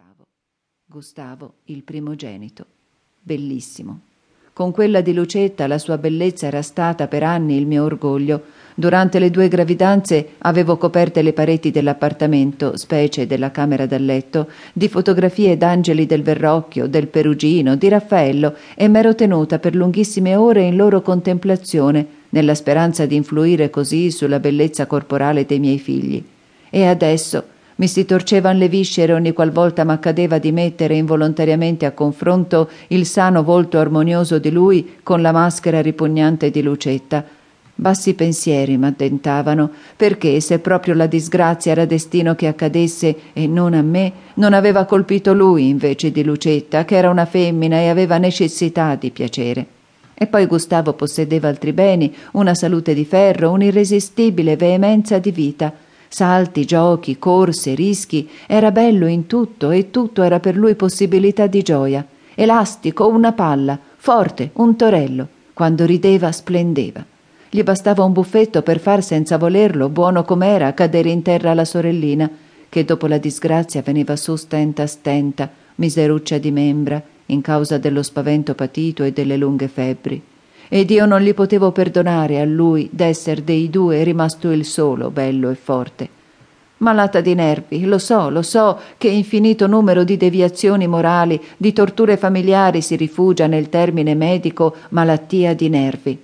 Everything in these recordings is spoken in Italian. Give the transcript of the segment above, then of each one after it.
Gustavo. Gustavo, il primogenito. Bellissimo. Con quella di Lucetta la sua bellezza era stata per anni il mio orgoglio. Durante le due gravidanze avevo coperte le pareti dell'appartamento, specie della camera da letto, di fotografie d'angeli del Verrocchio, del Perugino, di Raffaello e m'ero tenuta per lunghissime ore in loro contemplazione, nella speranza di influire così sulla bellezza corporale dei miei figli. E adesso mi si torcevan le viscere ogni qualvolta m'accadeva di mettere involontariamente a confronto il sano volto armonioso di lui con la maschera ripugnante di Lucetta. Bassi pensieri m'addentavano, perché se proprio la disgrazia era destino che accadesse e non a me, non aveva colpito lui invece di Lucetta, che era una femmina e aveva necessità di piacere. E poi Gustavo possedeva altri beni, una salute di ferro, un'irresistibile veemenza di vita salti, giochi, corse, rischi, era bello in tutto e tutto era per lui possibilità di gioia, elastico, una palla, forte, un torello, quando rideva splendeva. Gli bastava un buffetto per far senza volerlo, buono com'era, cadere in terra la sorellina, che dopo la disgrazia veniva su stenta stenta, miseruccia di membra, in causa dello spavento patito e delle lunghe febbri ed io non gli potevo perdonare a lui d'esser dei due rimasto il solo bello e forte. Malata di nervi, lo so, lo so che infinito numero di deviazioni morali, di torture familiari si rifugia nel termine medico malattia di nervi.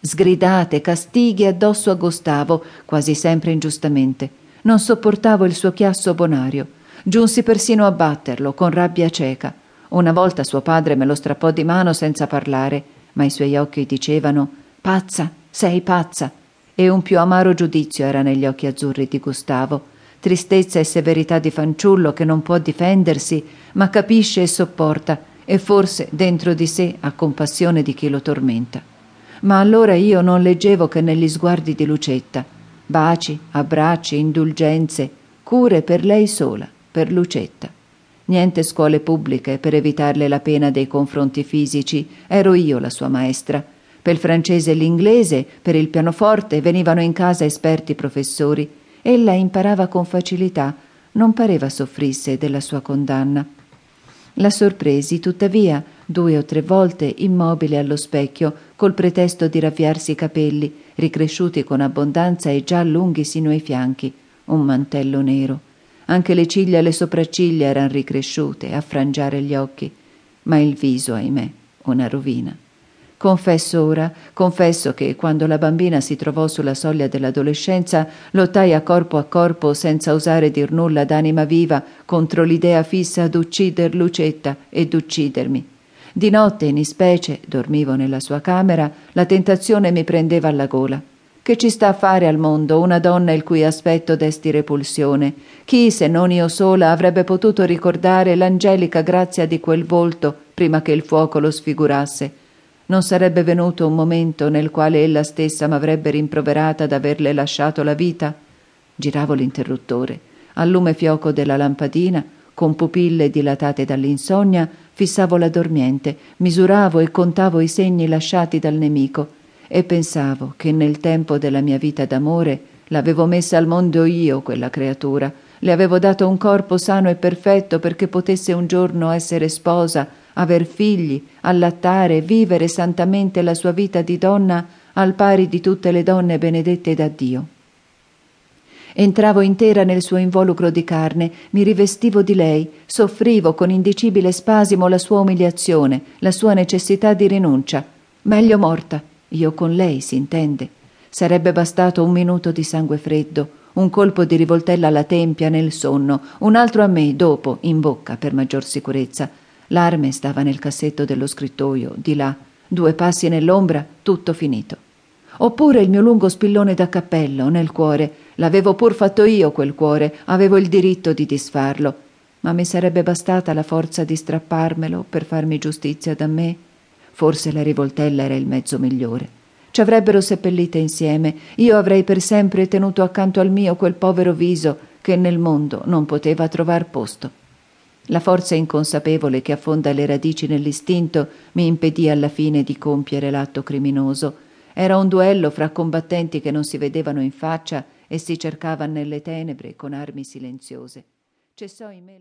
Sgridate, castighi addosso a Gustavo, quasi sempre ingiustamente. Non sopportavo il suo chiasso bonario. Giunsi persino a batterlo, con rabbia cieca. Una volta suo padre me lo strappò di mano senza parlare ma i suoi occhi dicevano Pazza, sei pazza. E un più amaro giudizio era negli occhi azzurri di Gustavo, tristezza e severità di fanciullo che non può difendersi, ma capisce e sopporta, e forse dentro di sé ha compassione di chi lo tormenta. Ma allora io non leggevo che negli sguardi di Lucetta baci, abbracci, indulgenze, cure per lei sola, per Lucetta. Niente scuole pubbliche per evitarle la pena dei confronti fisici, ero io la sua maestra. Per il francese e l'inglese, per il pianoforte, venivano in casa esperti professori. Ella imparava con facilità, non pareva soffrisse della sua condanna. La sorpresi, tuttavia, due o tre volte immobile allo specchio, col pretesto di ravviarsi i capelli, ricresciuti con abbondanza e già lunghi sino ai fianchi, un mantello nero. Anche le ciglia e le sopracciglia erano ricresciute a frangiare gli occhi, ma il viso, ahimè, una rovina. Confesso ora, confesso che quando la bambina si trovò sulla soglia dell'adolescenza, lottai a corpo a corpo senza osare dir nulla d'anima viva contro l'idea fissa d'uccider Lucetta e d'uccidermi. Di notte, in ispecie, dormivo nella sua camera, la tentazione mi prendeva alla gola. Che ci sta a fare al mondo una donna il cui aspetto desti repulsione? Chi, se non io sola, avrebbe potuto ricordare l'angelica grazia di quel volto prima che il fuoco lo sfigurasse? Non sarebbe venuto un momento nel quale ella stessa m'avrebbe rimproverata d'averle lasciato la vita? Giravo l'interruttore. Al lume fioco della lampadina, con pupille dilatate dall'insonnia, fissavo la dormiente, misuravo e contavo i segni lasciati dal nemico e pensavo che nel tempo della mia vita d'amore l'avevo messa al mondo io quella creatura, le avevo dato un corpo sano e perfetto perché potesse un giorno essere sposa, aver figli, allattare, vivere santamente la sua vita di donna al pari di tutte le donne benedette da Dio. Entravo intera nel suo involucro di carne, mi rivestivo di lei, soffrivo con indicibile spasimo la sua umiliazione, la sua necessità di rinuncia. Meglio morta, io con lei, si intende. Sarebbe bastato un minuto di sangue freddo, un colpo di rivoltella alla tempia nel sonno, un altro a me dopo, in bocca, per maggior sicurezza. L'arme stava nel cassetto dello scrittoio, di là, due passi nell'ombra, tutto finito. Oppure il mio lungo spillone da cappello nel cuore, l'avevo pur fatto io quel cuore, avevo il diritto di disfarlo, ma mi sarebbe bastata la forza di strapparmelo per farmi giustizia da me Forse la rivoltella era il mezzo migliore. Ci avrebbero seppellite insieme, io avrei per sempre tenuto accanto al mio quel povero viso che nel mondo non poteva trovar posto. La forza inconsapevole che affonda le radici nell'istinto mi impedì alla fine di compiere l'atto criminoso. Era un duello fra combattenti che non si vedevano in faccia e si cercavano nelle tenebre con armi silenziose. Cessò in me